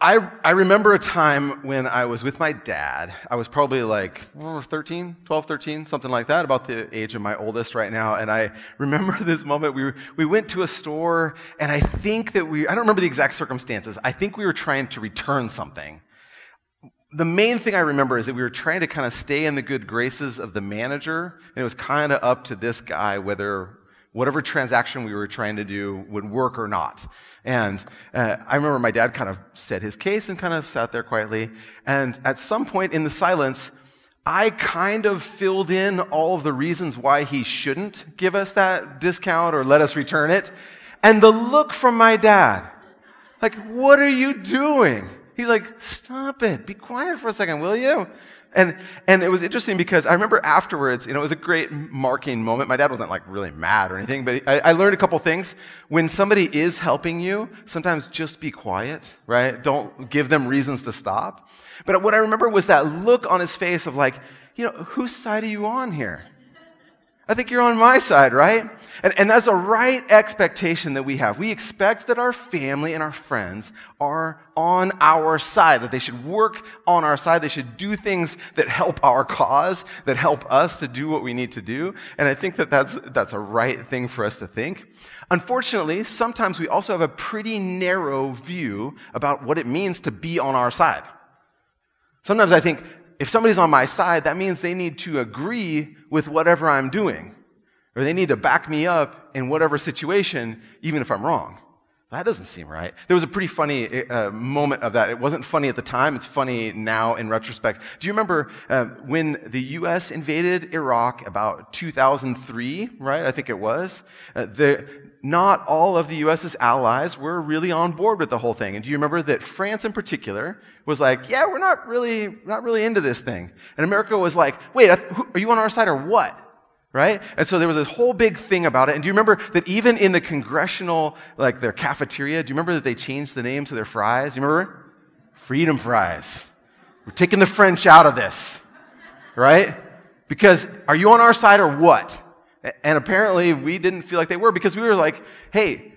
I, I remember a time when I was with my dad. I was probably like 13, 12, 13, something like that, about the age of my oldest right now. And I remember this moment. We, we went to a store, and I think that we, I don't remember the exact circumstances. I think we were trying to return something. The main thing I remember is that we were trying to kind of stay in the good graces of the manager, and it was kind of up to this guy whether whatever transaction we were trying to do would work or not. And uh, I remember my dad kind of said his case and kind of sat there quietly. And at some point in the silence, I kind of filled in all of the reasons why he shouldn't give us that discount or let us return it. And the look from my dad, like, what are you doing? He's like, stop it. Be quiet for a second, will you? And, and it was interesting because I remember afterwards, you know, it was a great marking moment. My dad wasn't like really mad or anything, but I, I learned a couple things. When somebody is helping you, sometimes just be quiet, right? Don't give them reasons to stop. But what I remember was that look on his face of like, you know, whose side are you on here? I think you're on my side, right? And, and that's a right expectation that we have. We expect that our family and our friends are on our side, that they should work on our side. They should do things that help our cause, that help us to do what we need to do. And I think that that's, that's a right thing for us to think. Unfortunately, sometimes we also have a pretty narrow view about what it means to be on our side. Sometimes I think if somebody's on my side, that means they need to agree with whatever I'm doing, or they need to back me up in whatever situation, even if I'm wrong. That doesn't seem right. There was a pretty funny uh, moment of that. It wasn't funny at the time, it's funny now in retrospect. Do you remember uh, when the U.S. invaded Iraq about 2003, right? I think it was. Uh, not all of the U.S.'s allies were really on board with the whole thing. And do you remember that France in particular was like, yeah, we're not really, not really into this thing. And America was like, wait, are you on our side or what? right? And so there was this whole big thing about it. And do you remember that even in the congressional, like their cafeteria, do you remember that they changed the names of their fries? You remember? Freedom fries. We're taking the French out of this, right? Because are you on our side or what? And apparently we didn't feel like they were because we were like, hey,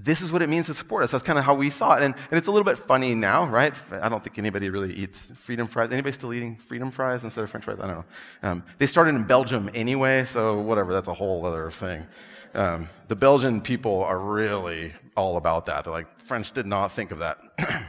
this is what it means to support us. That's kind of how we saw it. And, and it's a little bit funny now, right? I don't think anybody really eats freedom fries. Anybody still eating freedom fries instead of french fries? I don't know. Um, they started in Belgium anyway, so whatever, that's a whole other thing. Um, the Belgian people are really all about that. They're like, French did not think of that.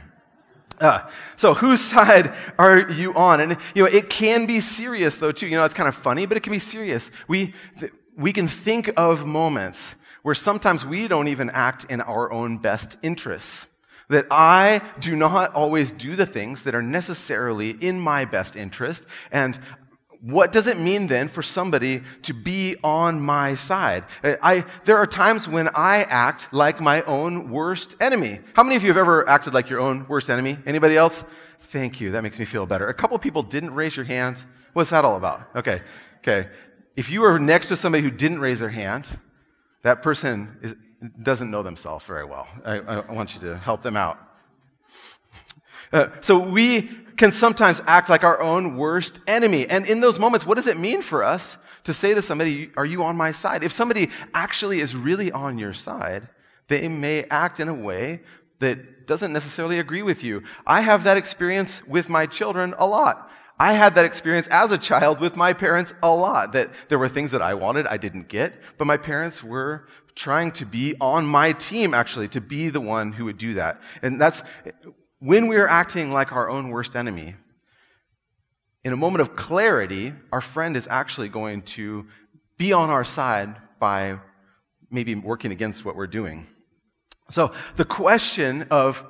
Uh, so whose side are you on? And you know, it can be serious though too. You know, it's kind of funny, but it can be serious. We th- we can think of moments where sometimes we don't even act in our own best interests. That I do not always do the things that are necessarily in my best interest. And what does it mean then for somebody to be on my side? I, there are times when I act like my own worst enemy. How many of you have ever acted like your own worst enemy? Anybody else? Thank you. That makes me feel better. A couple people didn't raise your hand. What's that all about? Okay. Okay. If you were next to somebody who didn't raise their hand, that person is, doesn't know themselves very well. I, I, want you to help them out. Uh, so we can sometimes act like our own worst enemy. And in those moments, what does it mean for us to say to somebody, Are you on my side? If somebody actually is really on your side, they may act in a way that doesn't necessarily agree with you. I have that experience with my children a lot. I had that experience as a child with my parents a lot, that there were things that I wanted I didn't get, but my parents were trying to be on my team, actually, to be the one who would do that. And that's when we're acting like our own worst enemy. In a moment of clarity, our friend is actually going to be on our side by maybe working against what we're doing. So the question of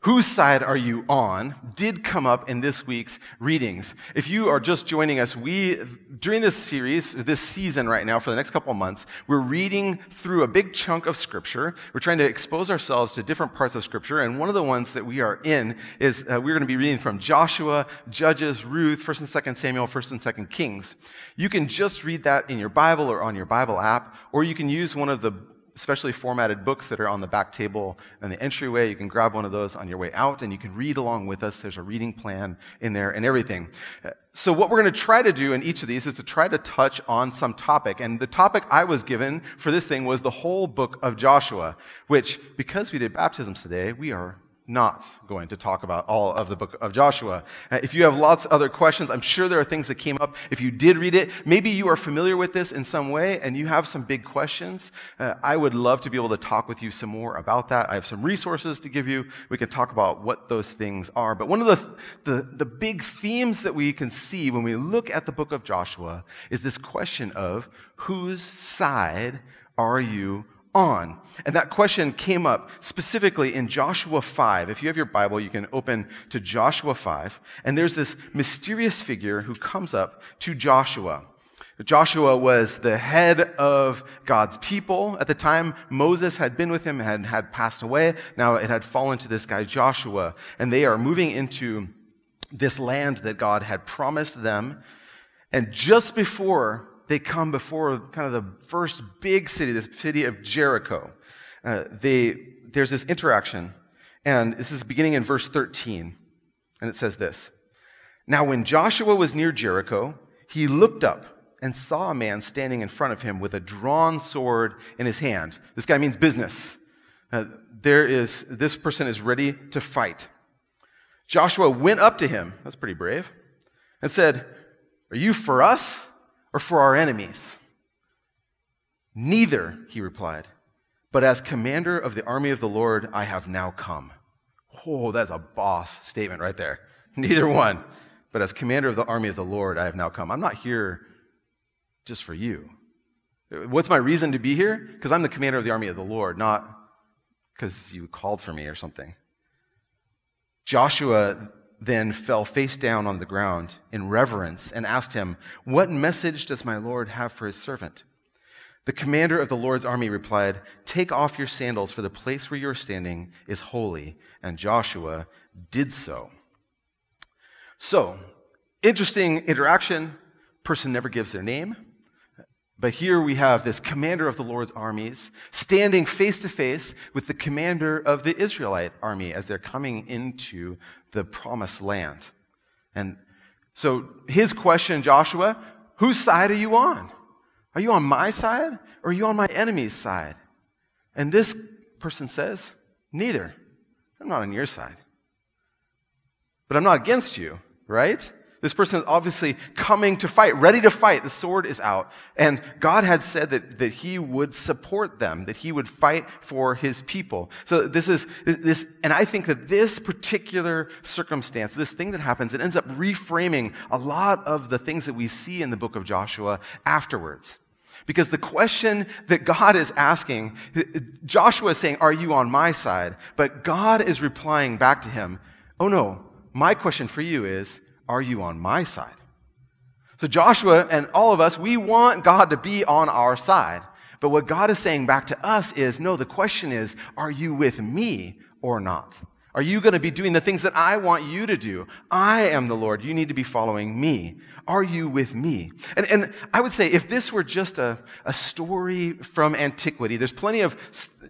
whose side are you on did come up in this week's readings. If you are just joining us, we, during this series, this season right now, for the next couple of months, we're reading through a big chunk of Scripture. We're trying to expose ourselves to different parts of Scripture, and one of the ones that we are in is uh, we're going to be reading from Joshua, Judges, Ruth, 1st and 2nd Samuel, 1st and 2nd Kings. You can just read that in your Bible or on your Bible app, or you can use one of the specially formatted books that are on the back table in the entryway. You can grab one of those on your way out and you can read along with us. There's a reading plan in there and everything. Uh, so, what we're going to try to do in each of these is to try to touch on some topic. And the topic I was given for this thing was the whole book of Joshua, which, because we did baptisms today, we are not going to talk about all of the book of Joshua. Uh, if you have lots of other questions, I'm sure there are things that came up. If you did read it, maybe you are familiar with this in some way and you have some big questions. Uh, I would love to be able to talk with you some more about that. I have some resources to give you. We can talk about what those things are. But one of the, the, the big themes that we can see when we look at the book of Joshua is this question of whose side are you on? And that question came up specifically in Joshua 5. If you have your Bible, you can open to Joshua 5. And there's this mysterious figure who comes up to Joshua. Joshua was the head of God's people. At the time, Moses had been with him and had passed away. Now it had fallen to this guy, Joshua. And they are moving into this land that God had promised them. And just before they come before kind of the first big city, this city of Jericho. Uh, they, there's this interaction, and this is beginning in verse 13, and it says this Now, when Joshua was near Jericho, he looked up and saw a man standing in front of him with a drawn sword in his hand. This guy means business. Uh, there is, this person is ready to fight. Joshua went up to him, that's pretty brave, and said, Are you for us or for our enemies? Neither, he replied, but as commander of the army of the Lord, I have now come. Oh, that's a boss statement right there. Neither one. But as commander of the army of the Lord, I have now come. I'm not here just for you. What's my reason to be here? Because I'm the commander of the army of the Lord, not because you called for me or something. Joshua then fell face down on the ground in reverence and asked him, What message does my Lord have for his servant? The commander of the Lord's army replied, Take off your sandals, for the place where you are standing is holy. And Joshua did so. So, interesting interaction. Person never gives their name. But here we have this commander of the Lord's armies standing face to face with the commander of the Israelite army as they're coming into the promised land. And so his question, Joshua, whose side are you on? Are you on my side or are you on my enemy's side? And this person says, Neither. I'm not on your side. But I'm not against you, right? This person is obviously coming to fight, ready to fight. The sword is out. And God had said that, that he would support them, that he would fight for his people. So this is this, and I think that this particular circumstance, this thing that happens, it ends up reframing a lot of the things that we see in the book of Joshua afterwards. Because the question that God is asking, Joshua is saying, Are you on my side? But God is replying back to him, Oh no, my question for you is, are you on my side? So, Joshua and all of us, we want God to be on our side. But what God is saying back to us is no, the question is, are you with me or not? Are you going to be doing the things that I want you to do? I am the Lord. You need to be following me. Are you with me? And, and I would say if this were just a, a story from antiquity, there's plenty of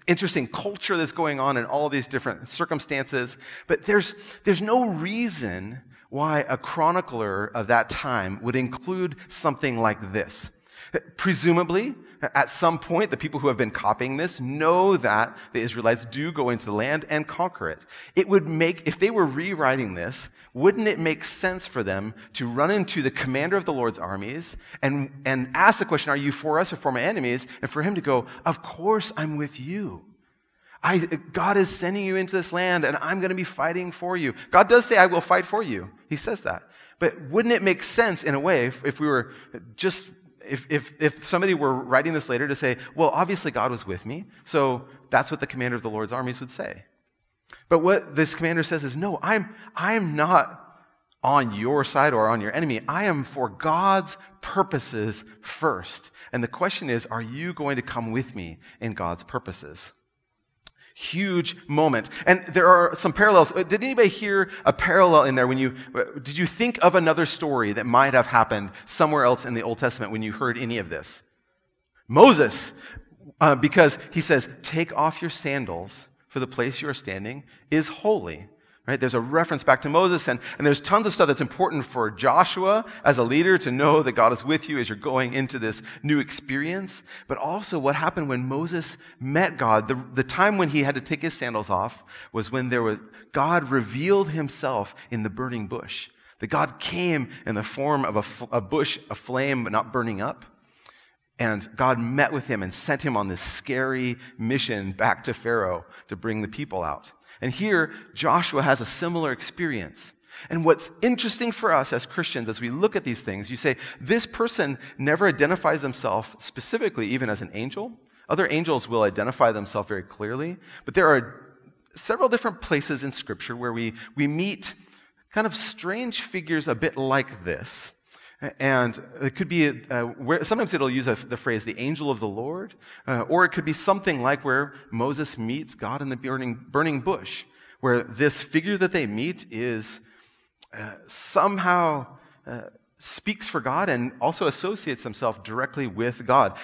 interesting culture that's going on in all these different circumstances, but there's, there's no reason why a chronicler of that time would include something like this. Presumably, at some point, the people who have been copying this know that the Israelites do go into the land and conquer it. It would make, if they were rewriting this, wouldn't it make sense for them to run into the commander of the Lord's armies and, and ask the question, Are you for us or for my enemies? And for him to go, Of course I'm with you. I, God is sending you into this land and I'm going to be fighting for you. God does say, I will fight for you. He says that. But wouldn't it make sense in a way if, if we were just, if, if, if somebody were writing this later to say, well, obviously God was with me, so that's what the commander of the Lord's armies would say. But what this commander says is, no, I'm, I'm not on your side or on your enemy. I am for God's purposes first. And the question is, are you going to come with me in God's purposes? Huge moment. And there are some parallels. Uh, did anybody hear a parallel in there when you, uh, did you think of another story that might have happened somewhere else in the Old Testament when you heard any of this? Moses, uh, because he says, take off your sandals for the place you are standing is holy. Right? There's a reference back to Moses, and, and there's tons of stuff that's important for Joshua as a leader to know that God is with you as you're going into this new experience. But also, what happened when Moses met God, the, the time when he had to take his sandals off was when there was God revealed himself in the burning bush. That God came in the form of a, a bush, a flame, but not burning up. And God met with him and sent him on this scary mission back to Pharaoh to bring the people out. And here, Joshua has a similar experience. And what's interesting for us as Christians, as we look at these things, you say, this person never identifies themselves specifically, even as an angel. Other angels will identify themselves very clearly, but there are several different places in Scripture where we, we meet kind of strange figures a bit like this. And it could be, uh, where, sometimes it'll use a, the phrase, the angel of the Lord, uh, or it could be something like where Moses meets God in the burning, burning bush, where this figure that they meet is uh, somehow uh, speaks for God and also associates himself directly with God.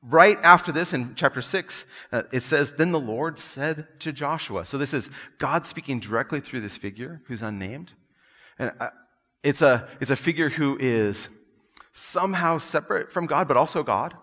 Right after this, in chapter 6, uh, it says, Then the Lord said to Joshua. So this is God speaking directly through this figure who's unnamed. And uh, it's a, it's a figure who is somehow separate from God, but also God,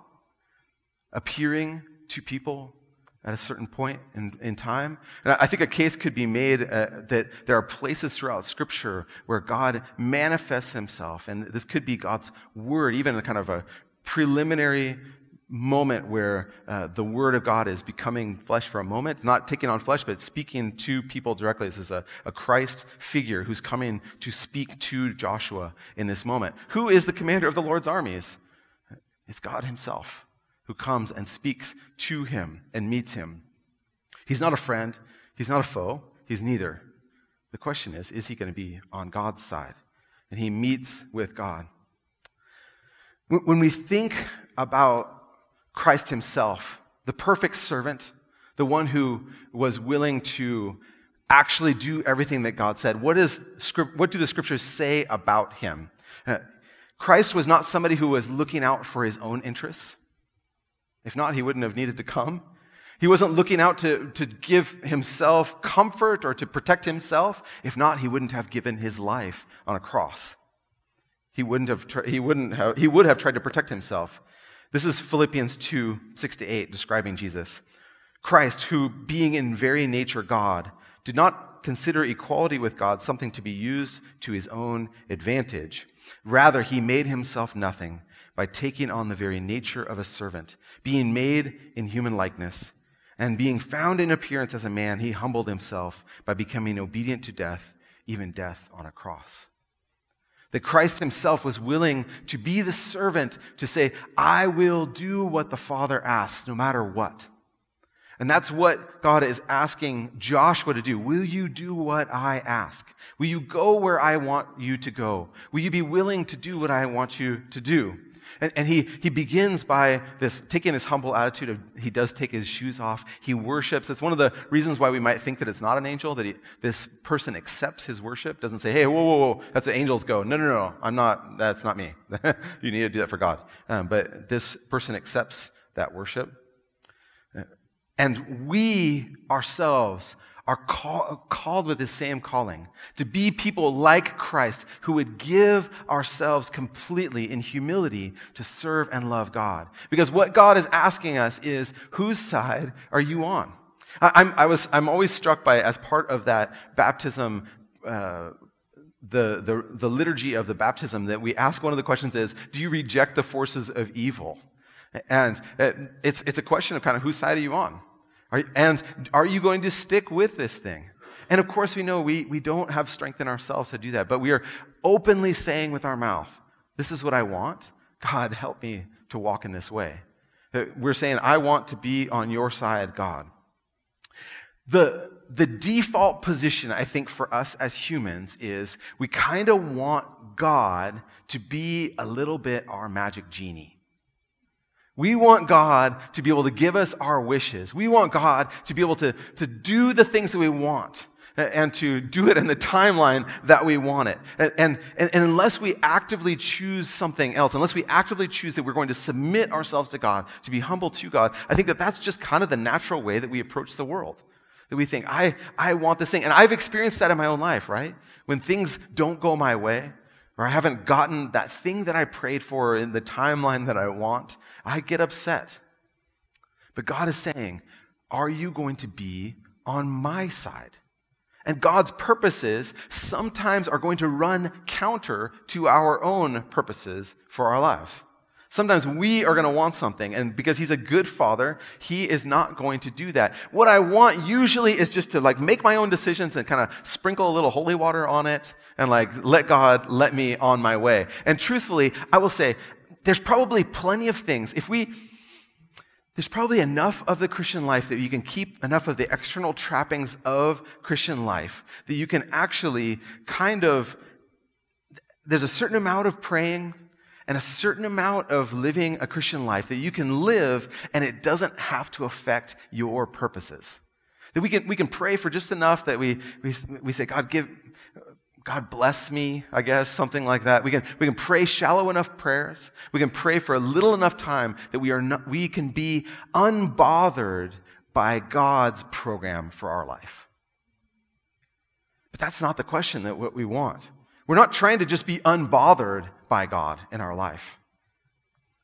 appearing to people at a certain point in, in time. And I think a case could be made uh, that there are places throughout Scripture where God manifests himself, and this could be God's word, even in a kind of a preliminary moment where uh, the Word of God is becoming flesh for a moment, not taking on flesh, but speaking to people directly. This is a, a Christ figure who's coming to speak to Joshua in this moment. Who is the commander of the Lord's armies? It's God Himself who comes and speaks to him and meets him. He's not a friend, he's not a foe, he's neither. The question is is he going to be on God's side? And he meets with God. When we think about Christ himself, the perfect servant, the one who was willing to actually do everything that God said. What, is, what do the scriptures say about him? Uh, Christ was not somebody who was looking out for his own interests. If not, he wouldn't have needed to come. He wasn't looking out to, to give himself comfort or to protect himself. If not, he wouldn't have given his life on a cross. He wouldn't have, he wouldn't have, he would have tried to protect himself. This is Philippians 2 6 to 8, describing Jesus. Christ, who, being in very nature God, did not consider equality with God something to be used to his own advantage. Rather, he made himself nothing by taking on the very nature of a servant, being made in human likeness, and being found in appearance as a man, he humbled himself by becoming obedient to death, even death on a cross. That Christ himself was willing to be the servant to say, I will do what the Father asks, no matter what. And that's what God is asking Joshua to do. Will you do what I ask? Will you go where I want you to go? Will you be willing to do what I want you to do? And, and, he, he begins by this, taking this humble attitude of he does take his shoes off. He worships. It's one of the reasons why we might think that it's not an angel, that he, this person accepts his worship, doesn't say, hey, whoa, whoa, whoa, that's what angels go. No, no, no, I'm not, that's not me. you need to do that for God. Um, but this person accepts that worship. And we ourselves are call, called with the same calling to be people like Christ who would give ourselves completely in humility to serve and love God. Because what God is asking us is, whose side are you on? I'm, I was, I'm always struck by, as part of that baptism, uh, the, the, the liturgy of the baptism, that we ask one of the questions is, do you reject the forces of evil? And it's, it's a question of kind of whose side are you on? Are, and are you going to stick with this thing? And of course, we know we, we don't have strength in ourselves to do that, but we are openly saying with our mouth, This is what I want. God, help me to walk in this way. Uh, we're saying, I want to be on your side, God. The, the default position, I think, for us as humans is we kind of want God to be a little bit our magic genie. We want God to be able to give us our wishes. We want God to be able to, to do the things that we want and to do it in the timeline that we want it. And, and, and, unless we actively choose something else, unless we actively choose that we're going to submit ourselves to God, to be humble to God, I think that that's just kind of the natural way that we approach the world. That we think, I, I want this thing. And I've experienced that in my own life, right? When things don't go my way, or I haven't gotten that thing that I prayed for in the timeline that I want, I get upset. But God is saying, Are you going to be on my side? And God's purposes sometimes are going to run counter to our own purposes for our lives. Sometimes we are going to want something, and because he's a good father, he is not going to do that. What I want usually is just to like make my own decisions and kind of sprinkle a little holy water on it and like let God let me on my way. And truthfully, I will say there's probably plenty of things. If we, there's probably enough of the Christian life that you can keep enough of the external trappings of Christian life that you can actually kind of, there's a certain amount of praying and a certain amount of living a Christian life that you can live and it doesn't have to affect your purposes. That we can, we can pray for just enough that we, we, we say, God, give, God bless me, I guess, something like that. We can, we can pray shallow enough prayers. We can pray for a little enough time that we, are not, we can be unbothered by God's program for our life. But that's not the question that what we want. We're not trying to just be unbothered by God in our life.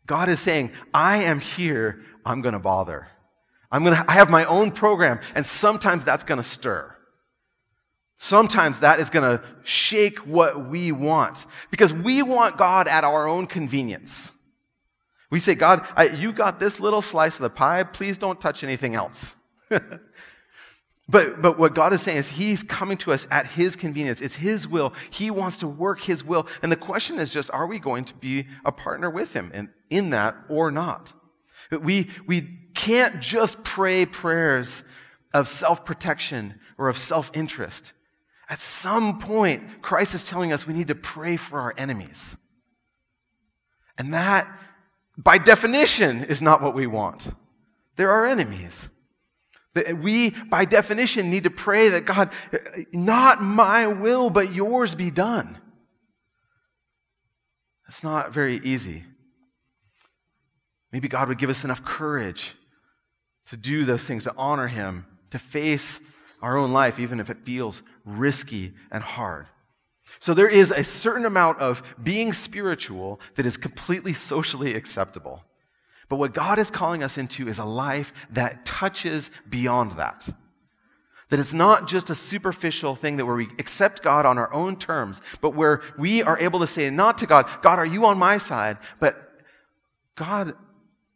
God is saying, I am here, I'm going to bother. I'm going to I have my own program, and sometimes that's going to stir. Sometimes that is going to shake what we want because we want God at our own convenience. We say, God, I, you got this little slice of the pie. Please don't touch anything else. But, but what God is saying is He's coming to us at His convenience. It's His will. He wants to work His will. And the question is just, are we going to be a partner with Him in, in that or not? We, we can't just pray prayers of self protection or of self interest. At some point, Christ is telling us we need to pray for our enemies. And that, by definition, is not what we want. They're our enemies. That we, by definition, need to pray that God, not my will, but yours be done. That's not very easy. Maybe God would give us enough courage to do those things, to honor Him, to face our own life, even if it feels risky and hard. So there is a certain amount of being spiritual that is completely socially acceptable. But what God is calling us into is a life that touches beyond that. That it's not just a superficial thing that where we accept God on our own terms, but where we are able to say not to God, God, are you on my side? But God,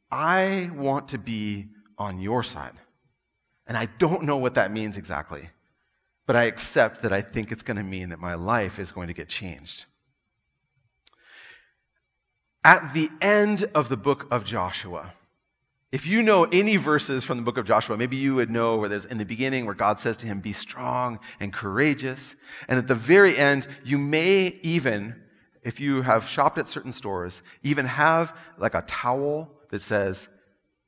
I want to be on your side. And I don't know what that means exactly, but I accept that I think it's going to mean that my life is going to get changed. At the end of the book of Joshua, if you know any verses from the book of Joshua, maybe you would know where there's in the beginning where God says to him, Be strong and courageous. And at the very end, you may even, if you have shopped at certain stores, even have like a towel that says,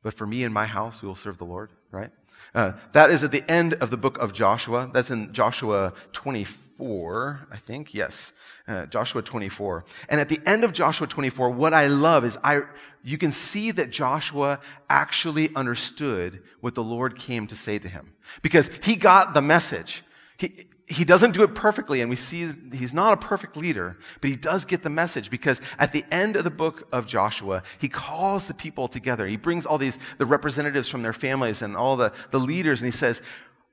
But for me and my house, we will serve the Lord, right? Uh, that is at the end of the book of Joshua. That's in Joshua 24, I think. Yes, uh, Joshua 24. And at the end of Joshua 24, what I love is I, you can see that Joshua actually understood what the Lord came to say to him because he got the message. He, he doesn't do it perfectly, and we see he's not a perfect leader, but he does get the message because at the end of the book of Joshua, he calls the people together. He brings all these, the representatives from their families and all the, the leaders, and he says,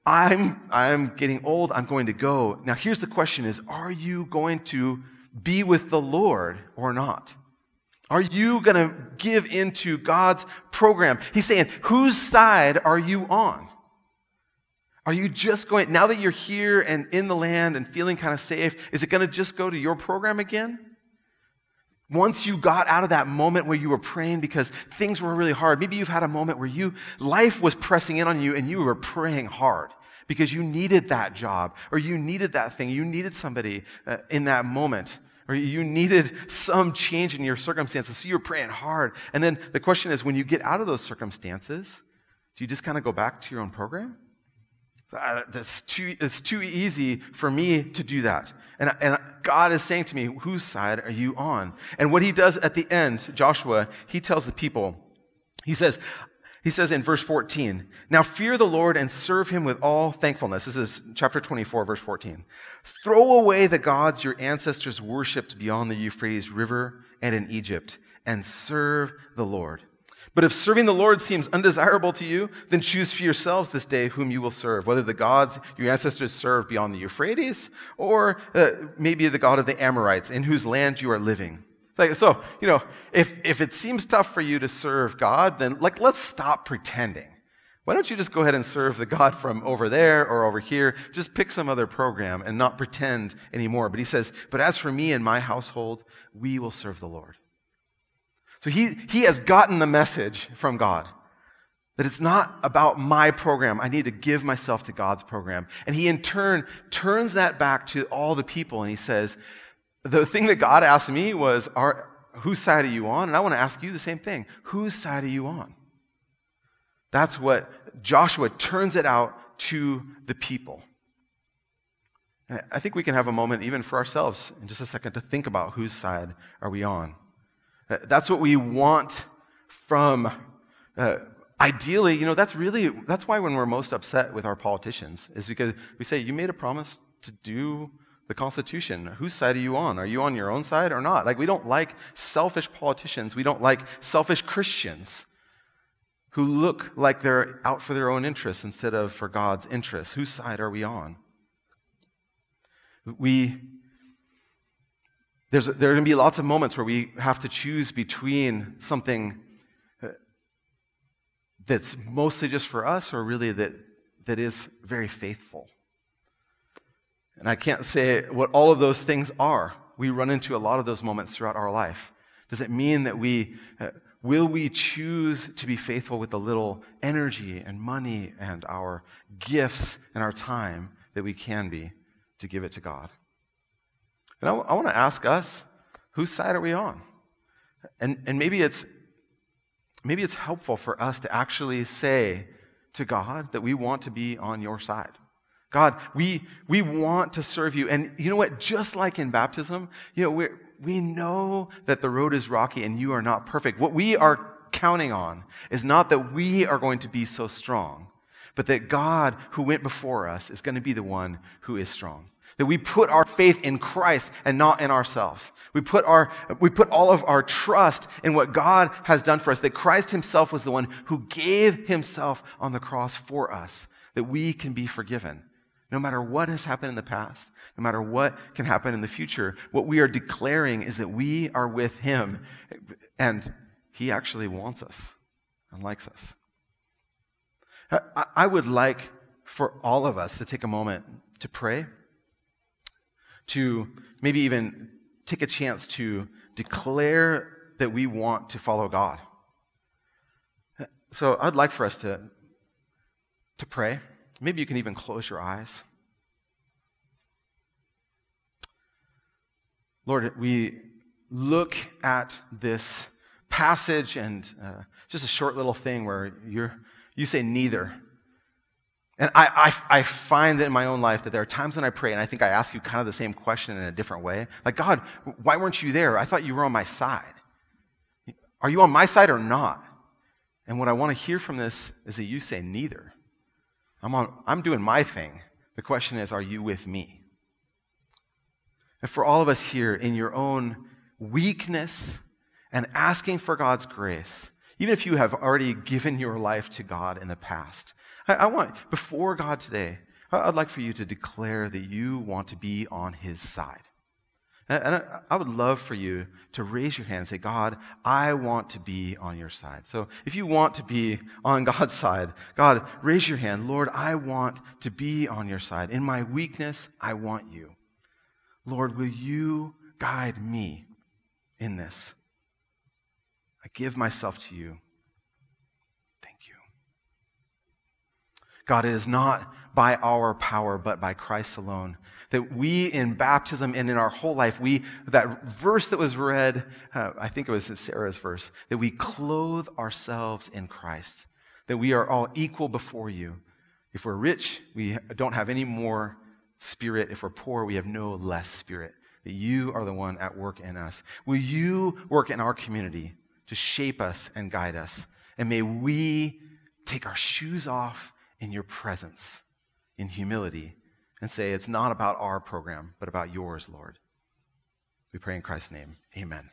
I'm, I'm getting old, I'm going to go. Now, here's the question is, are you going to be with the Lord or not? Are you going to give into God's program? He's saying, whose side are you on? Are you just going, now that you're here and in the land and feeling kind of safe, is it going to just go to your program again? Once you got out of that moment where you were praying because things were really hard, maybe you've had a moment where you, life was pressing in on you and you were praying hard because you needed that job or you needed that thing. You needed somebody uh, in that moment or you needed some change in your circumstances. So you were praying hard. And then the question is when you get out of those circumstances, do you just kind of go back to your own program? Uh, that's too, it's too easy for me to do that. And, and God is saying to me, whose side are you on? And what he does at the end, Joshua, he tells the people, he says, He says in verse 14, Now fear the Lord and serve him with all thankfulness. This is chapter 24, verse 14. Throw away the gods your ancestors worshipped beyond the Euphrates River and in Egypt, and serve the Lord. But if serving the Lord seems undesirable to you, then choose for yourselves this day whom you will serve, whether the gods your ancestors served beyond the Euphrates, or uh, maybe the God of the Amorites in whose land you are living. Like, so, you know, if, if it seems tough for you to serve God, then like, let's stop pretending. Why don't you just go ahead and serve the God from over there or over here? Just pick some other program and not pretend anymore. But he says, but as for me and my household, we will serve the Lord. So he, he has gotten the message from God that it's not about my program. I need to give myself to God's program. And he in turn turns that back to all the people and he says, the thing that God asked me was, are, whose side are you on? And I want to ask you the same thing. Whose side are you on? That's what Joshua turns it out to the people. And I think we can have a moment, even for ourselves, in just a second, to think about whose side are we on. That's what we want from. Uh, ideally, you know, that's really that's why when we're most upset with our politicians is because we say, "You made a promise to do the Constitution. Whose side are you on? Are you on your own side or not? Like, we don't like selfish politicians. We don't like selfish Christians who look like they're out for their own interests instead of for God's interests. Whose side are we on? We there's, there are going to be lots of moments where we have to choose between something uh, that's mostly just for us or really that, that is very faithful. And I can't say what all of those things are. We run into a lot of those moments throughout our life. Does it mean that we, uh, will we choose to be faithful with the little energy and money and our gifts and our time that we can be to give it to God? And I, I want to ask us, whose side are we on? And, and maybe, it's, maybe it's helpful for us to actually say to God that we want to be on your side. God, we, we want to serve you. And you know what? Just like in baptism, you know, we we know that the road is rocky and you are not perfect. What we are counting on is not that we are going to be so strong, but that God, who went before us, is going to be the one who is strong. That we put our faith in Christ and not in ourselves. We put, our, we put all of our trust in what God has done for us. That Christ himself was the one who gave himself on the cross for us. That we can be forgiven. No matter what has happened in the past, no matter what can happen in the future, what we are declaring is that we are with him and he actually wants us and likes us. I would like for all of us to take a moment to pray to maybe even take a chance to declare that we want to follow God. So I'd like for us to, to pray. Maybe you can even close your eyes. Lord, we look at this passage and uh, just a short little thing where you're, you say neither. And I, I, I, find in my own life that there are times when I pray and I think I ask you kind of the same question in a different way. Like, God, why weren't you there? I thought you were on my side. Are you on my side or not? And what I want to hear from this is that you say neither. I'm, on, I'm doing my thing. The question is, are you with me? And for all of us here, in your own weakness and asking for God's grace, even if you have already given your life to God in the past, I, I want, before God today, I'd like for you to declare that you want to be on his side. And I would love for you to raise your hand and say, God, I want to be on your side. So if you want to be on God's side, God, raise your hand. Lord, I want to be on your side. In my weakness, I want you. Lord, will you guide me in this? I give myself to you. God, it is not by our power, but by Christ alone. That we in baptism and in our whole life, we, that verse that was read, uh, I think it was Sarah's verse, that we clothe ourselves in Christ. That we are all equal before you. If we're rich, we don't have any more spirit. If we're poor, we have no less spirit. That you are the one at work in us. Will you work in our community to shape us and guide us? And may we take our shoes off in your presence in humility and say, It's not about our program, but about yours, Lord. We pray in Christ's name. Amen.